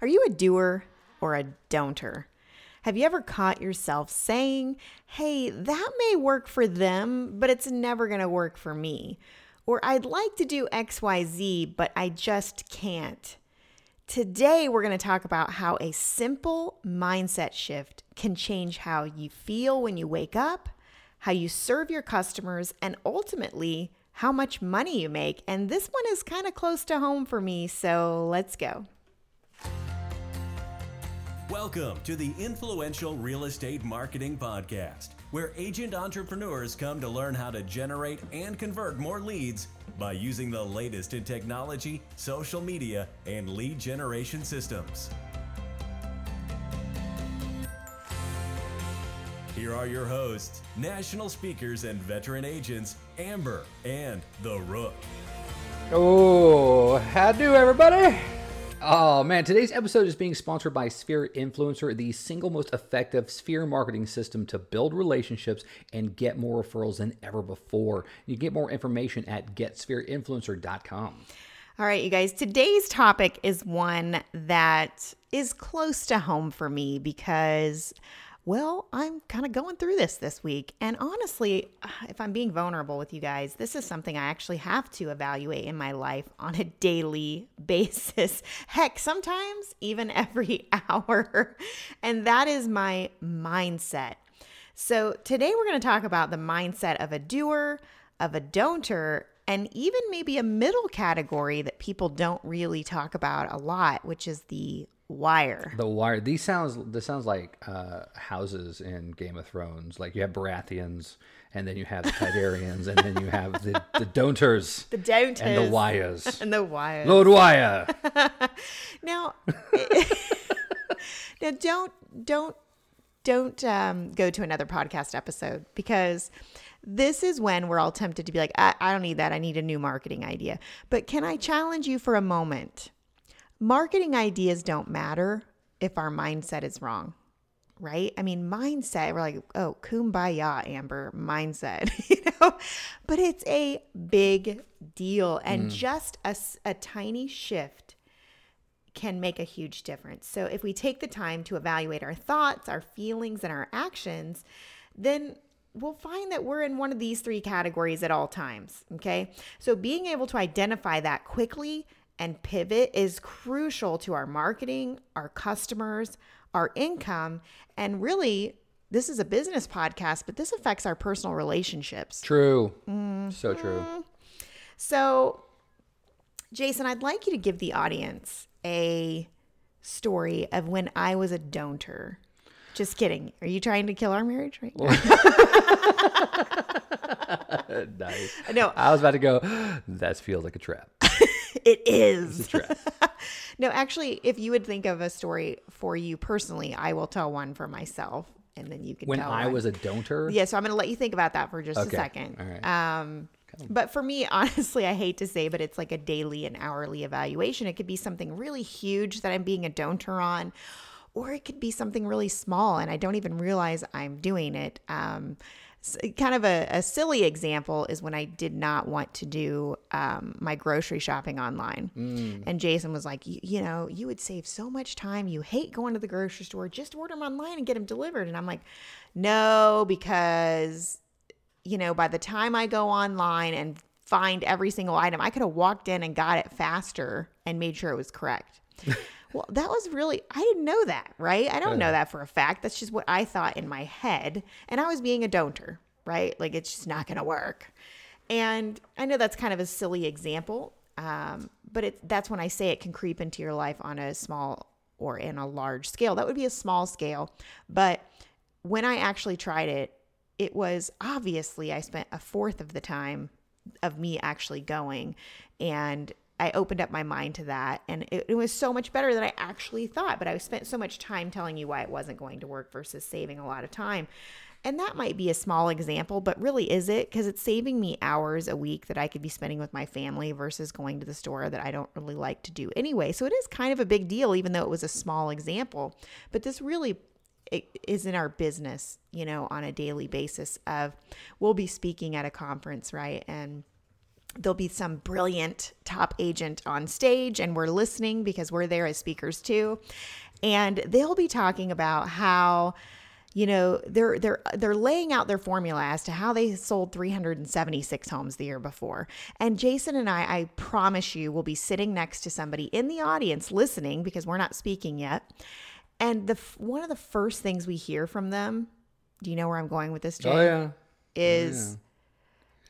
Are you a doer or a don'ter? Have you ever caught yourself saying, hey, that may work for them, but it's never going to work for me? Or I'd like to do XYZ, but I just can't. Today, we're going to talk about how a simple mindset shift can change how you feel when you wake up, how you serve your customers, and ultimately, how much money you make. And this one is kind of close to home for me, so let's go. Welcome to the Influential Real Estate Marketing Podcast, where agent entrepreneurs come to learn how to generate and convert more leads by using the latest in technology, social media, and lead generation systems. Here are your hosts, national speakers and veteran agents, Amber and The Rook. Oh, how do everybody? Oh man, today's episode is being sponsored by Sphere Influencer, the single most effective sphere marketing system to build relationships and get more referrals than ever before. You get more information at getsphereinfluencer.com. All right, you guys, today's topic is one that is close to home for me because well, I'm kind of going through this this week. And honestly, uh, if I'm being vulnerable with you guys, this is something I actually have to evaluate in my life on a daily basis. Heck, sometimes even every hour. And that is my mindset. So today we're going to talk about the mindset of a doer, of a don'ter, and even maybe a middle category that people don't really talk about a lot, which is the wire. The wire. These sounds. This sounds like uh, houses in Game of Thrones. Like you have Baratheons, and then you have the Targaryens, and then you have the the Don'ters, the Don'ters, and the Wires, and the Wires. Lord Wire. now, now don't don't don't um, go to another podcast episode because this is when we're all tempted to be like, I, I don't need that. I need a new marketing idea. But can I challenge you for a moment? Marketing ideas don't matter if our mindset is wrong, right? I mean, mindset, we're like, oh, kumbaya, Amber, mindset, you know, but it's a big deal. And mm. just a, a tiny shift can make a huge difference. So if we take the time to evaluate our thoughts, our feelings, and our actions, then we'll find that we're in one of these three categories at all times. Okay. So being able to identify that quickly and pivot is crucial to our marketing, our customers, our income, and really this is a business podcast, but this affects our personal relationships. True. Mm-hmm. So true. So, Jason, I'd like you to give the audience a story of when I was a don'ter. Just kidding. Are you trying to kill our marriage right nice. No. I was about to go, that feels like a trap. It is. no, actually, if you would think of a story for you personally, I will tell one for myself, and then you can. When tell I one. was a don'ter. Yeah, so I'm going to let you think about that for just okay. a second. All right. Um, but for me, honestly, I hate to say, but it's like a daily and hourly evaluation. It could be something really huge that I'm being a don'ter on, or it could be something really small and I don't even realize I'm doing it. Um, kind of a, a, silly example is when I did not want to do um, my grocery shopping online. Mm. And Jason was like, you know, you would save so much time. You hate going to the grocery store. Just order them online and get them delivered. And I'm like, no, because, you know, by the time I go online and find every single item, I could have walked in and got it faster and made sure it was correct. Well, that was really, I didn't know that, right? I don't know that for a fact. That's just what I thought in my head. And I was being a don'ter, right? Like it's just not going to work. And I know that's kind of a silly example, um, but it, that's when I say it can creep into your life on a small or in a large scale. That would be a small scale. But when I actually tried it, it was obviously I spent a fourth of the time of me actually going. And I opened up my mind to that and it, it, was so much better than I actually thought. But I spent so much time telling you why it wasn't going to work versus saving a lot of time. And that might be a small example, but really is it? Because it's saving me hours a week that I could be spending with my family versus going to the store that I don't really like to do anyway. So it is kind of a big deal, even though it was a small example. But this really is in our business, you know, on a daily basis of we'll be speaking at a conference, right? And there'll be some brilliant top agent on stage and we're listening because we're there as speakers too. And they'll be talking about how you know they're they're they're laying out their formula as to how they sold 376 homes the year before. And jason and i i promise you will be sitting next to somebody in the audience listening because we're not speaking yet. And the one of the first things we hear from them do you know where i'm going with this oh, Jay? oh yeah. Is oh, yeah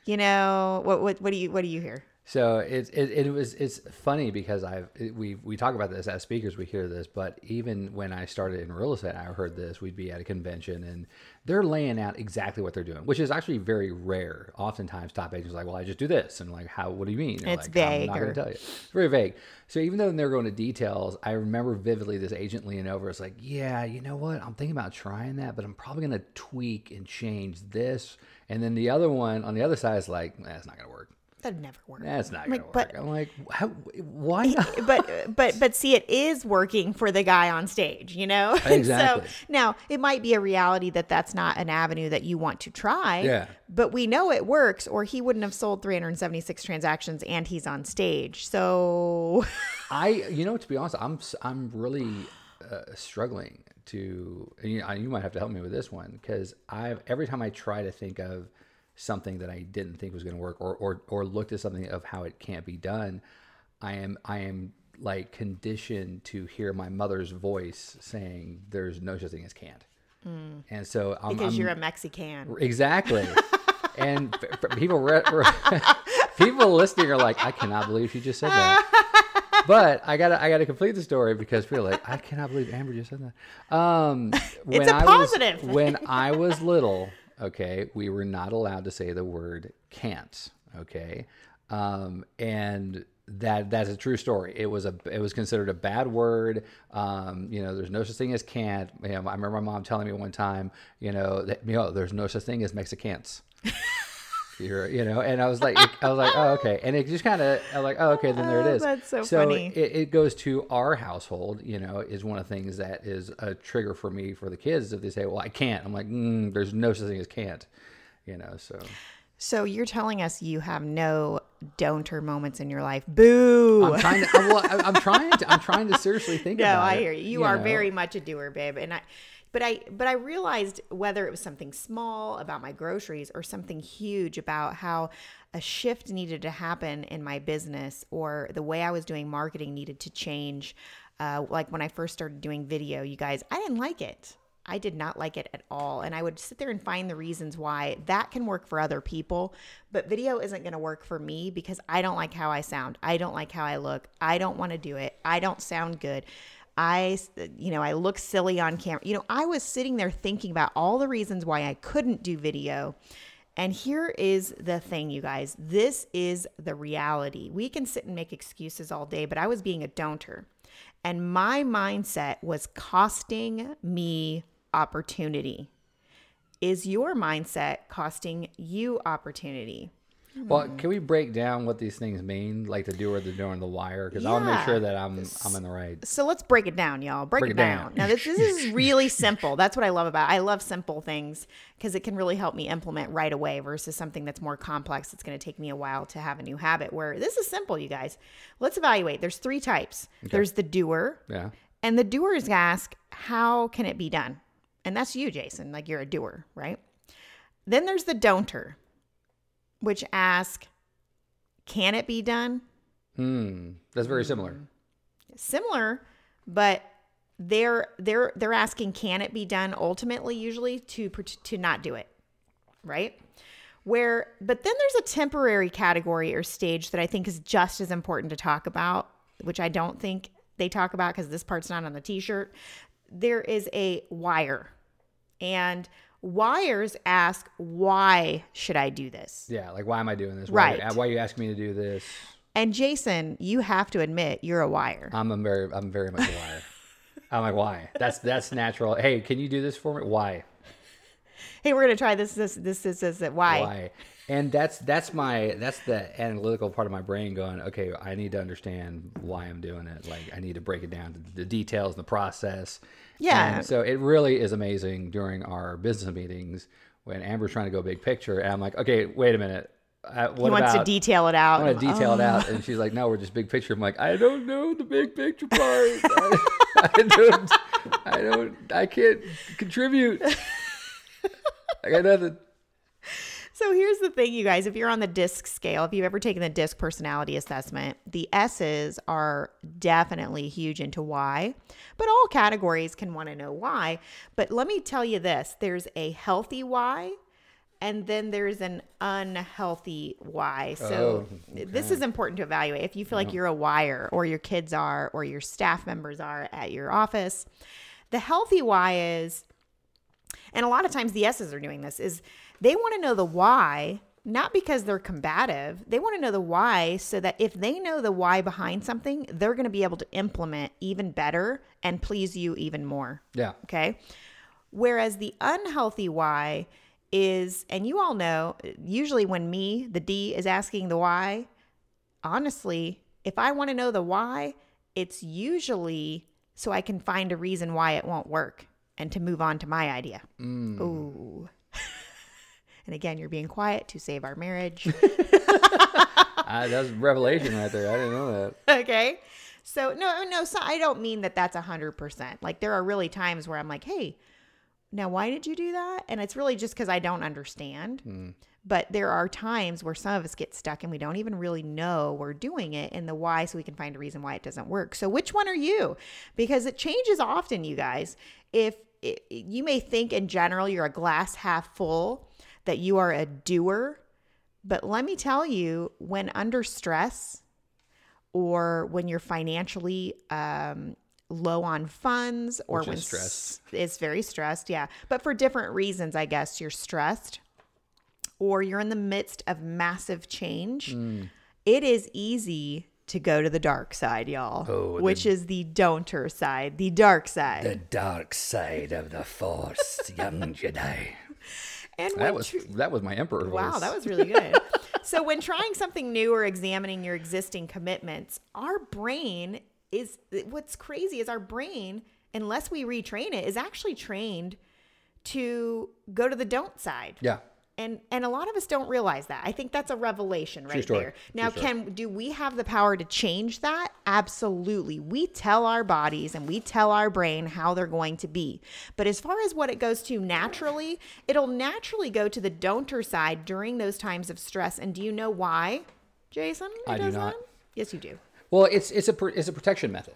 you know what what what do you what do you hear? So it, it, it was it's funny because I've we we talk about this as speakers we hear this but even when I started in real estate I heard this we'd be at a convention and they're laying out exactly what they're doing which is actually very rare. Oftentimes top agents are like well I just do this. And like how what do you mean? It's like, vague I'm not going to tell you. It's very vague. So even though they're going to details I remember vividly this agent leaning over. It's like yeah you know what? I'm thinking about trying that but I'm probably going to tweak and change this. And then the other one on the other side is like, that's not going to work. That'd never work. That's not gonna work. But, I'm like, how, why? Not? But but but see, it is working for the guy on stage, you know. Exactly. so now it might be a reality that that's not an avenue that you want to try. Yeah. But we know it works, or he wouldn't have sold 376 transactions, and he's on stage. So. I, you know, to be honest, I'm I'm really uh, struggling to you, know, you might have to help me with this one because I've every time I try to think of something that I didn't think was going to work or, or or looked at something of how it can't be done, I am I am like conditioned to hear my mother's voice saying there's no such thing as can't. Mm. And so I'm, because I'm, you're a Mexican. Exactly. and people re- re- people listening are like, I cannot believe she just said that but I gotta I gotta complete the story because people are like, I cannot believe Amber just said that. Um, when it's a I positive. Was, when I was little, okay, we were not allowed to say the word can't. Okay, um, and that that's a true story. It was a it was considered a bad word. Um, you know, there's no such thing as can't. You know, I remember my mom telling me one time, you know, that you know, there's no such thing as Mexicans. You're, you know, and I was like, I was like, oh, okay, and it just kind of, I was like, oh, okay, then there it is. That's so, so funny. It, it goes to our household. You know, is one of the things that is a trigger for me for the kids if they say, well, I can't. I'm like, mm, there's no such thing as can't. You know, so. So you're telling us you have no don'ter moments in your life. Boo! I'm trying to. Well, I'm trying to. I'm trying to seriously think no, about I hear you. You, you are know? very much a doer, babe, and I but I but I realized whether it was something small about my groceries or something huge about how a shift needed to happen in my business or the way I was doing marketing needed to change. Uh, like when I first started doing video, you guys, I didn't like it. I did not like it at all. And I would sit there and find the reasons why that can work for other people, but video isn't going to work for me because I don't like how I sound. I don't like how I look. I don't want to do it. I don't sound good. I, you know, I look silly on camera. You know, I was sitting there thinking about all the reasons why I couldn't do video. And here is the thing, you guys. This is the reality. We can sit and make excuses all day, but I was being a don'ter. And my mindset was costing me opportunity. Is your mindset costing you opportunity? Well, can we break down what these things mean, like the doer, the doer, and the wire? Because. I want to make sure that I'm I'm in the right. So let's break it down, y'all. Break, it, down. now this, this is really simple. That's what I love about. It. I love simple things because it can really help me implement right away versus something that's more complex. It's going to take me a while to have a new habit. Where this is simple, you guys. Let's evaluate. There's three types. There's the doer. Yeah. And the doers ask, "How can it be done?" And that's you, Jason. Like you're a doer, right? Then there's the don'ter which ask, can it be done? Hmm. That's very similar. Similar, but they're they're they're asking, can it be done? Ultimately, usually to to not do it, right? Where, but then there's a temporary category or stage that I think is just as important to talk about, which I don't think they talk about because this part's not on the t-shirt. There is a wire, and Wires ask, why should I do this? Yeah, like why am I doing this? Why, right. Why are you asking me to do this? And Jason, you have to admit you're a wire. I'm a very, I'm very much a wire. I'm like, why? That's that's natural. Hey, can you do this for me? Why? Hey, we're gonna try this, this, this, this, this. Why? Why? And that's that's my that's the analytical part of my brain going. Okay, I need to understand why I'm doing it. Like I need to break it down to the details and the process yeah. And so it really is amazing during our business meetings when Amber's trying to go big picture, and I'm like, okay, wait a minute. uh, he wants about, to detail it out. I want to detail oh. it out, and she's like, "No, we're just big picture." I'm like, "I don't know the big picture part. I, I don't, I don't, I can't contribute. I got nothing." So here's the thing, you guys. If you're on the DISC scale, if you've ever taken the DISC personality assessment, the S's are definitely huge into why, but all categories can want to know why. But let me tell you this there's a healthy why, and then there's an unhealthy why. So oh, okay. this is important to evaluate. If you feel like you're a wire, or your kids are, or your staff members are at your office, the healthy why is, and a lot of times the S's are doing this, is they want to know the why, not because they're combative. They want to know the why so that if they know the why behind something, they're going to be able to implement even better and please you even more. Yeah. Okay. Whereas the unhealthy why is, and you all know, usually when me, the D, is asking the why, honestly, if I want to know the why, it's usually so I can find a reason why it won't work and to move on to my idea. Mm. Ooh. And again, you're being quiet to save our marriage. uh, that's revelation right there. I didn't know that. Okay. So no, no, so I don't mean that that's a hundred percent. Like there are really times where I'm like, hey, now why did you do that? And it's really just because I don't understand. Mm. But there are times where some of us get stuck and we don't even really know we're doing it and the why, so we can find a reason why it doesn't work. So which one are you? Because it changes often, you guys. If it, you may think in general you're a glass half full, that you are a doer. But let me tell you, when under stress or when you're financially um, low on funds or Which when stress it's very stressed, yeah. But for different reasons, I guess you're stressed or you're in the midst of massive change. Mm. It is easy to go to the dark side, y'all, oh, which the, is the don'ter side, the dark side. The dark side of the force, young Jedi. And that was tr- that was my emperor wow, that was really good. so when trying something new or examining your existing commitments, our brain is what's crazy is our brain, unless we retrain it, is actually trained to go to the don't side. Yeah and and a lot of us don't realize that. I think that's a revelation right there. Now can do we have the power to change that? Absolutely. We tell our bodies and we tell our brain how they're going to be. But as far as what it goes to naturally it'll naturally go to the don'ter side during those times of stress. And do you know why jason i do not. yes you do. Well it's it's a it's a protection method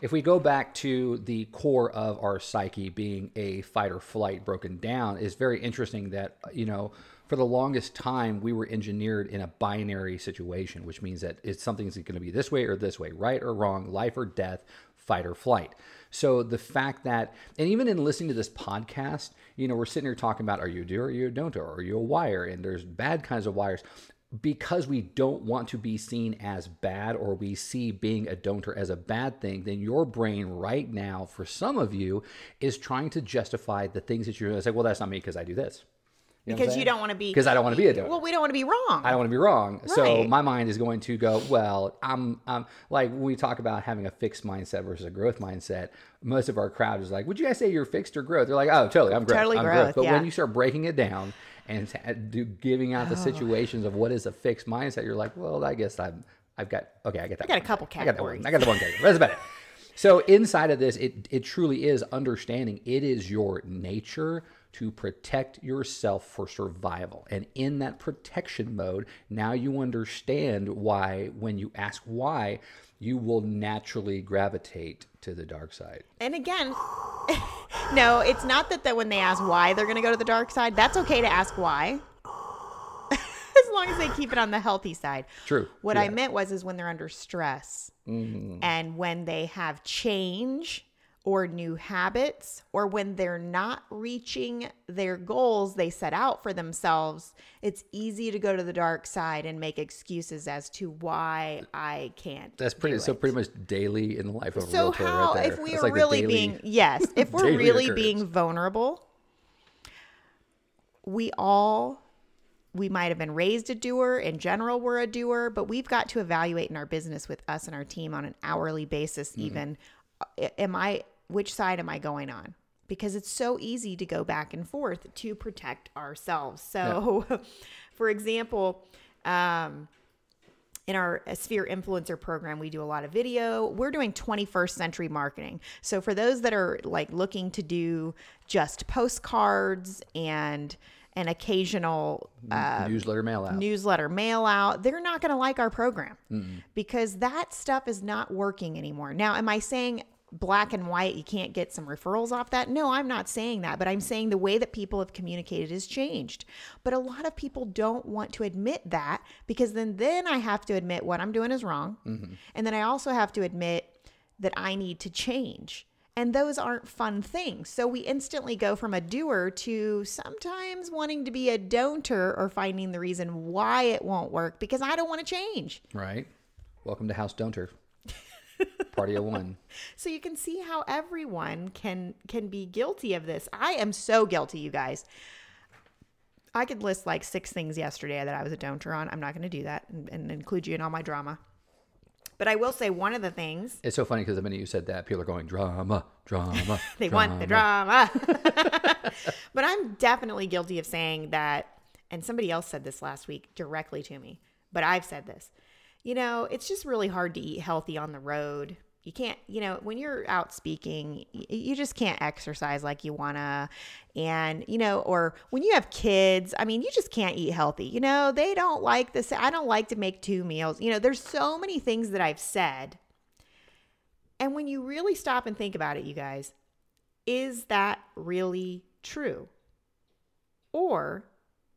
if we go back to the core of our psyche being a fight or flight broken down, it's very interesting that, you know, for the longest time, we were engineered in a binary situation, which means that it's something's going to be this way or this way, right or wrong, life or death, fight or flight. So the fact that, and even in listening to this podcast, you know, we're sitting here talking about are you a do or are you a don't or are you a wire? And there's bad kinds of wires because we don't want to be seen as bad or we see being a don'ter as a bad thing, then your brain right now, for some of you, is trying to justify the things that you're like well, that's not me because I do this. You know because you don't want to be because I don't want to be a don'ter. Well, we don't want to be wrong. I don't want to be wrong. Right. So my mind is going to go, well, I'm, I'm like when we talk about having a fixed mindset versus a growth mindset. Most of our crowd is like, would you guys say you're fixed or growth? They're like, oh, totally, I'm growth. Totally I'm growth. growth. But yeah. when you start breaking it down and do, giving out the oh. situations of what is a fixed mindset, you're like, well, I guess I'm, I've got, okay, I get that. I got a couple categories. I got, I got the one category. That's about it. So inside of this, it, it truly is understanding it is your nature to protect yourself for survival. And in that protection mode, now you understand why, when you ask why, you will naturally gravitate to the dark side. And again, no, it's not that, that when they ask why they're going to go to the dark side, that's okay to ask why. as long as they keep it on the healthy side. True. What yeah. I meant was is when they're under stress mm-hmm. and when they have change or new habits, or when they're not reaching their goals they set out for themselves, it's easy to go to the dark side and make excuses as to why I can't. That's pretty so pretty much daily in the life of a so realtor. how right if we are like really daily, being yes, if we're really occurrence. being vulnerable, we all we might have been raised a doer. In general, we're a doer, but we've got to evaluate in our business with us and our team on an hourly basis, mm. even. Am I which side am I going on? Because it's so easy to go back and forth to protect ourselves. So, yeah. for example, Um, in our Sphere Influencer program, we do a lot of video. We're doing 21st century marketing. So for those that are like looking to do just postcards and an occasional uh, newsletter mail out, newsletter mail out, they're not going to like our program mm because that stuff is not working anymore. Now, am I saying black and white you can't get some referrals off that? No i'm not saying that but i'm saying the way that people have communicated has changed. But a lot of people don't want to admit that because then then i have to admit what i'm doing is wrong. Mm-hmm. and then i also have to admit that i need to change and those aren't fun things so we instantly go from a doer to sometimes wanting to be a don'ter or finding the reason why it won't work because i don't want to change right welcome to house don'ter Party of one. so you can see how everyone can can be guilty of this. I am so guilty, you guys. I could list like six things yesterday that I was a don'ter on. I'm not going to do that and, and, include you in all my drama. But I will say one of the things. It's so funny because the minute you said that, people are going drama, drama. they drama. want the drama. but I'm definitely guilty of saying that. And somebody else said this last week directly to me. But I've said this you know, it's just really hard to eat healthy on the road. You can't, you know, when you're out speaking, you just can't exercise like you want to. And, you know, or when you have kids, I mean, you just can't eat healthy. You know, they don't like this. I don't like to make two meals. You know, there's so many things that I've said. And when you really stop and think about it, you guys, is that really true? Or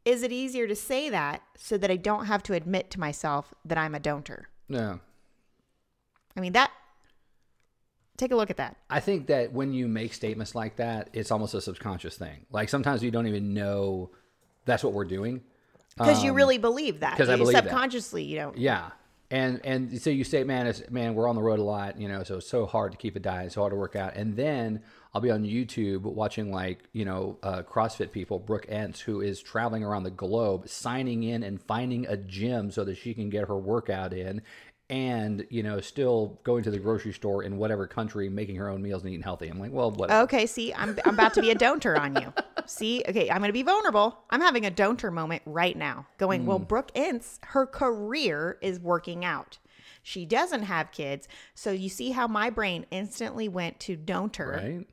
is it easier to say that so that I don't have to admit to myself that I'm a don'ter? yeah I mean, that, take a look at that. I think that when you make statements like that, it's almost a subconscious thing. Like sometimes you don't even know that's what we're doing. Because um, you really believe that. Because I believe subconsciously, that. you don't. Yeah and and so you say, man, it's man, we're on the road a lot, you know, so it's so hard to keep a diet, so hard to work out. And then I'll be on YouTube watching like you know uh, CrossFit people, Brooke Ence, who is traveling around the globe, signing in and finding a gym so that she can get her workout in, and you know still going to the grocery store in whatever country making her own meals and eating healthy. I'm like well what okay see I'm, I'm about to be a don'ter on you. See okay i'm gonna be vulnerable. I'm having a don'ter moment right now going mm. well brooke Ence, her career is working out. She doesn't have kids. So you see how my brain instantly went to don'ter right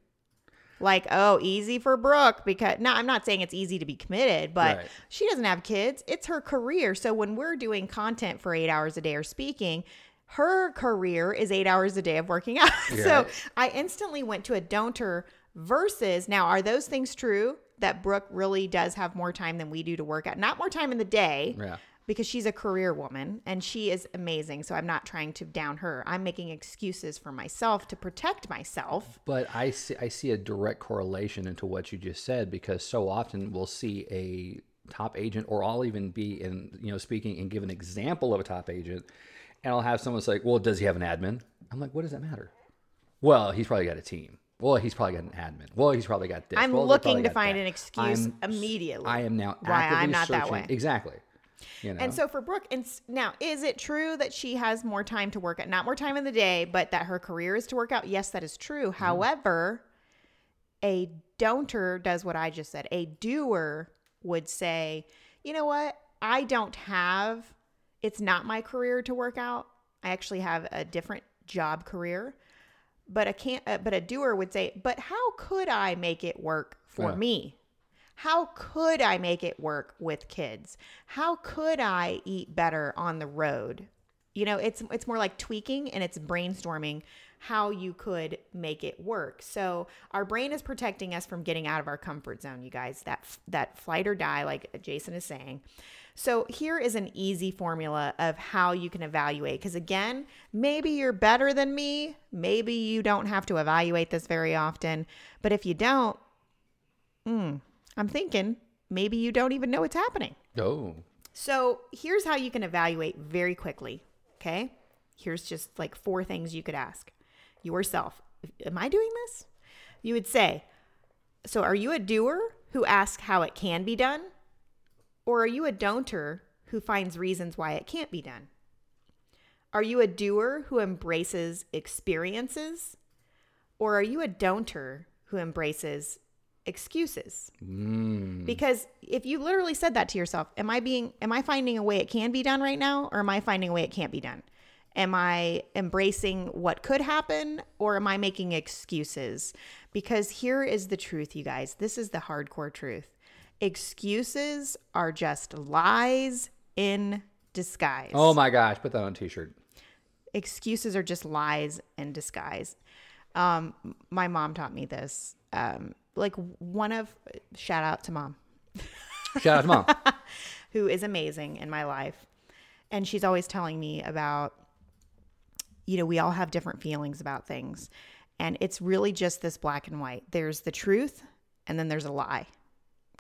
like, oh, easy for Brooke because no, I'm not saying it's easy to be committed, but right. she doesn't have kids. It's her career. So when we're doing content for eight hours a day or speaking, her career is eight hours a day of working out. so I instantly went to a don'ter versus now, are those things true that Brooke really does have more time than we do to work out? Not more time in the day. Yeah because she's a career woman and she is amazing. So I'm not trying to down her. I'm making excuses for myself to protect myself. But I see I see a direct correlation into what you just said because so often we'll see a top agent or I'll even be in, you know, speaking and give an example of a top agent and I'll have someone say, "Well, does he have an admin?" I'm like, "What does that matter?" Well, he's probably got a team. Well, he's probably got an admin. Well, he's probably got this. I'm well, looking to find that. an excuse I'm, immediately. I am now why I'm not searching. that way. Exactly. You know? And so for Brooke, and now is it true that she has more time to work out? Not more time in the day, but that her career is to work out. Yes, that is true. Mm. However, a don'ter does what I just said. A doer would say, you know what? I don't have. It's not my career to work out. I actually have a different job career. But a can't. Uh, but a doer would say, but how could I make it work for yeah. me? How could I make it work with kids? How could I eat better on the road? You know, it's it's more like tweaking and it's brainstorming how you could make it work. So our brain is protecting us from getting out of our comfort zone, you guys. That that flight or die like Jason is saying. So here is an easy formula of how you can evaluate because again, maybe you're better than me, maybe you don't have to evaluate this very often, but if you don't, mm, I'm thinking maybe you don't even know it's happening. Oh. So here's how you can evaluate very quickly. Okay. Here's just like four things you could ask yourself Am I doing this? You would say, So are you a doer who asks how it can be done? Or are you a don'ter who finds reasons why it can't be done? Are you a doer who embraces experiences? Or are you a don'ter who embraces excuses. Mm. Because if you literally said that to yourself, am I being am I finding a way it can be done right now or am I finding a way it can't be done? Am I embracing what could happen or am I making excuses? Because here is the truth, you guys. This is the hardcore truth. Excuses are just lies in disguise. Oh my gosh, put that on a t shirt. Excuses are just lies in disguise. Um, my mom taught me this. Um, like one of, shout out to mom. Shout out to mom. who is amazing in my life. And she's always telling me about you know, we all have different feelings about things. And it's really just this black and white. There's the truth and then there's a lie.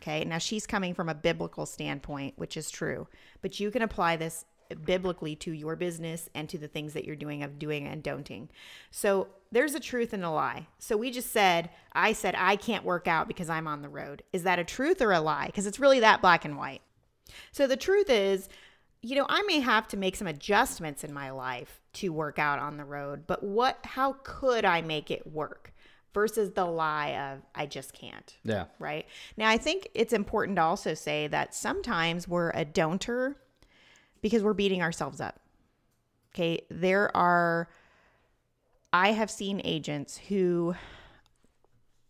Okay. Now she's coming from a biblical standpoint, which is true, but you can apply this biblically to your business and to the things that you're doing of doing and don'ting. So there's a truth and a lie. So we just said, I said, I can't work out because I'm on the road. Is that a truth or a lie? Because it's really that black and white. So the truth is, you know, I may have to make some adjustments in my life to work out on the road, but what how could I make it work? Versus the lie of I just can't. Yeah. Right. Now I think it's important to also say that sometimes we're a don'ter because we're beating ourselves up. Okay. There are I have seen agents who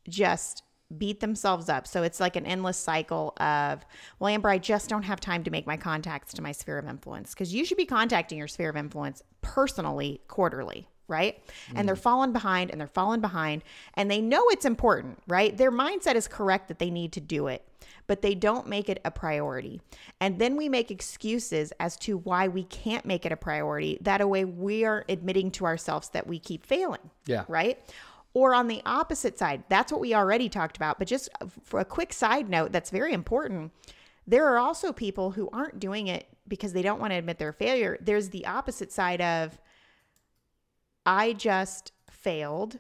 just beat themselves up. So it's like an endless cycle of, well, Amber, I just don't have time to make my contacts to my sphere of influence because you should be contacting your sphere of influence personally quarterly. Right. Mm. And they're falling behind and they're falling behind and they know it's important, right? Their mindset is correct that they need to do it, but they don't make it a priority. And then we make excuses as to why we can't make it a priority. That way we are admitting to ourselves that we keep failing. Yeah. Right. Or on the opposite side, that's what we already talked about. But just uh, for a quick side note that's very important, there are also people who aren't doing it because they don't want to admit their failure. There's the opposite side of, I just failed.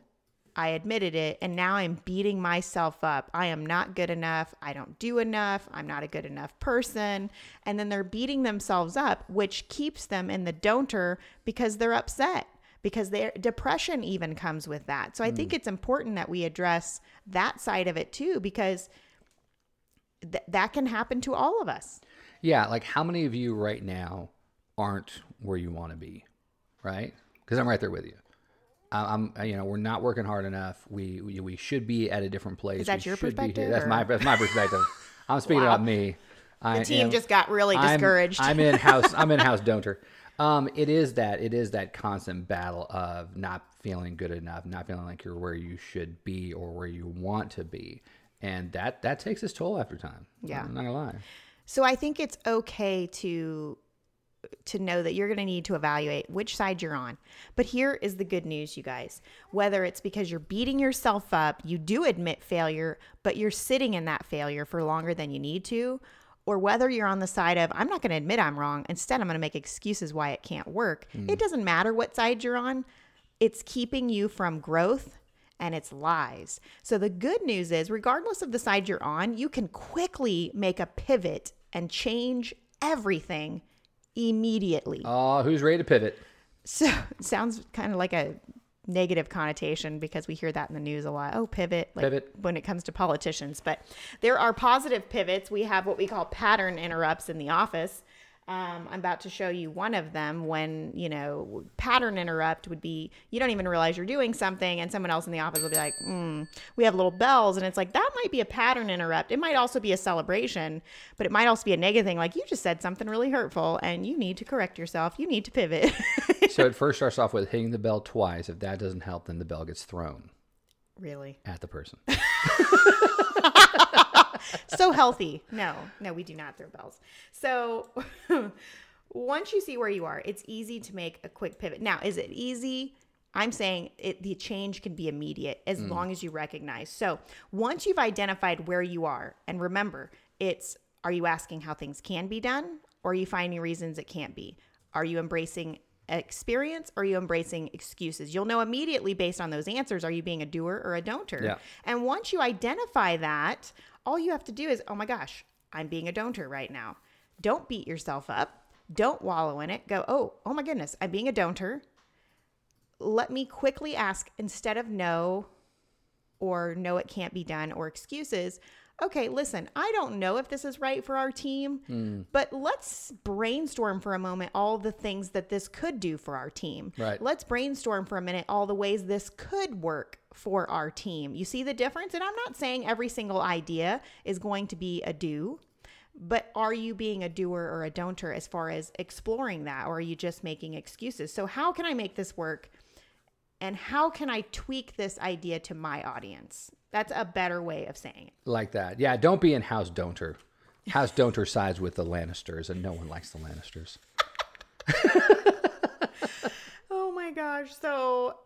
I admitted it, and now I'm beating myself up. I am not good enough. I don't do enough. I'm not a good enough person. And then they're beating themselves up, which keeps them in the don'ter because they're upset because their depression even comes with that. So I mm. think it's important that we address that side of it too because th- that can happen to all of us. Yeah, like how many of you right now aren't where you want to be, right? Because I'm right there with you. I'm, you know, we're not working hard enough. We, we, we should be at a different place. Is that we your perspective? That's my that's my perspective. I'm speaking wow. about me. The team I'm, just got really discouraged. I'm, I'm in house. I'm in house don'ter. Um, it is that it is that constant battle of not feeling good enough, not feeling like you're where you should be or where you want to be, and that that takes its toll after time. Yeah, I'm not gonna lie. So I think it's okay to to know that you're going to need to evaluate which side you're on. But here is the good news, you guys. Whether it's because you're beating yourself up, you do admit failure, but you're sitting in that failure for longer than you need to, or whether you're on the side of, I'm not going to admit I'm wrong, instead, I'm going to make excuses why it can't work. Mm. It doesn't matter what side you're on, it's keeping you from growth and it's lies. So the good news is, regardless of the side you're on, you can quickly make a pivot and change everything immediately. Oh, uh, who's ready to pivot? So sounds kind of like a negative connotation because we hear that in the news a lot. Oh, pivot, like pivot. when it comes to politicians. But there are positive pivots. We have what we call pattern interrupts in the office. Um, I'm about to show you one of them when, you know, pattern interrupt would be you don't even realize you're doing something, and someone else in the office will be like, mm, we have little bells. And it's like, that might be a pattern interrupt. It might also be a celebration, but it might also be a negative thing. Like, you just said something really hurtful, and you need to correct yourself. You need to pivot. so it first starts off with hitting the bell twice. If that doesn't help, then the bell gets thrown. Really? At the person. so healthy. No, no, we do not throw bells. So once you see where you are, it's easy to make a quick pivot. Now, is it easy? I'm saying it, the change can be immediate as mm. long as you recognize. So once you've identified where you are, and remember, it's are you asking how things can be done, or are you finding reasons it can't be? Are you embracing experience or are you embracing excuses? You'll know immediately based on those answers are you being a doer or a don'ter? Yeah. And once you identify that, all you have to do is, oh my gosh, I'm being a don'ter right now. Don't beat yourself up. Don't wallow in it. Go, oh, oh my goodness, I'm being a don'ter. Let me quickly ask instead of no, or no, it can't be done, or excuses, okay, listen, I don't know if this is right for our team, mm. but let's brainstorm for a moment all the things that this could do for our team. Right. Let's brainstorm for a minute all the ways this could work for our team. You see the difference? And I'm not saying every single idea is going to be a do. But are you being a doer or a don'ter as far as exploring that, or are you just making excuses? So, how can I make this work? And how can I tweak this idea to my audience? That's a better way of saying it. Like that. Yeah, don't be in House Don'ter. House Don'ter sides with the Lannisters, and no one likes the Lannisters. oh my gosh. So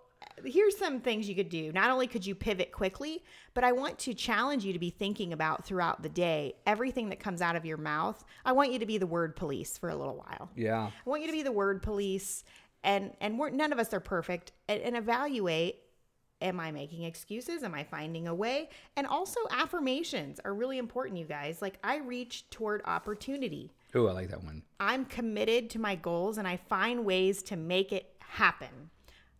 here's some things you could do. Not only could you pivot quickly, but I want to challenge you to be thinking about throughout the day everything that comes out of your mouth. I want you to be the word police for a little while. Yeah. I want you to be the word police and and we're none of us are perfect and, and evaluate Am I making excuses? Am I finding a way? And also, affirmations are really important, you guys. Like, I reach toward opportunity. Oh, I like that one. I'm committed to my goals and I find ways to make it happen.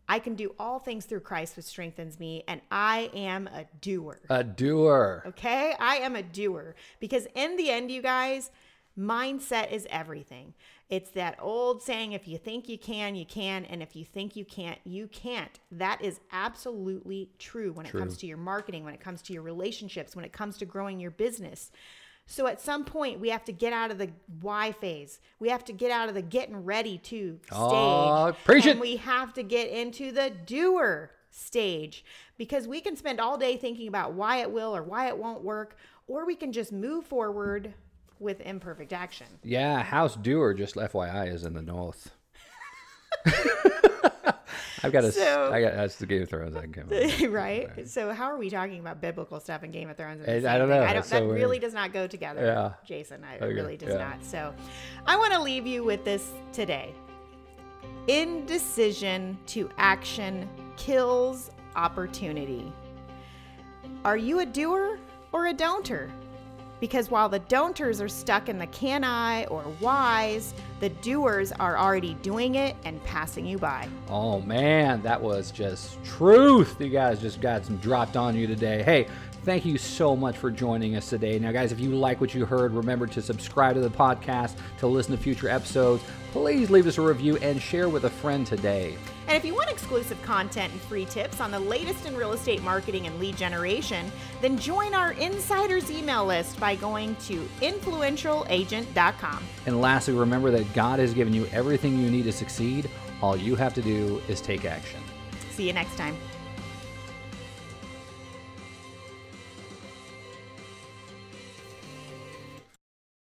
I can do all things through Christ, which strengthens me, and I am a doer. A doer. Okay? I am a doer. Because in the end, you guys, mindset is everything. It's that old saying if you think you can, you can. And if you think you can't, you can't. That is absolutely true when true. it comes to your marketing, when it comes to your relationships, when it comes to growing your business. So at some point, we have to get out of the why phase. We have to get out of the getting ready to stage. Preach and it. we have to get into the doer stage because we can spend all day thinking about why it will or why it won't work, or we can just move forward with imperfect action. Yeah, House Doer, just FYI, is in the north. I've got a. So, I got that's the Game of Thrones I can come right? right? So how are we talking about biblical stuff in Game of Thrones? I, I don't know. I don't, that so really does not go together. Yeah. Jason, I, okay. it really does yeah. not. So I want to leave you with this today. Indecision to action kills opportunity. Are you a doer or a don'ter? Because while the don'ters are stuck in the can I or whys, the doers are already doing it and passing you by. Oh man, that was just truth. You guys just got some dropped on you today. Hey, Thank you so much for joining us today. Now, guys, if you like what you heard, remember to subscribe to the podcast to listen to future episodes. Please leave us a review and share with a friend today. And if you want exclusive content and free tips on the latest in real estate marketing and lead generation, then join our insiders email list by going to influentialagent.com. And lastly, remember that God has given you everything you need to succeed. All you have to do is take action. See you next time.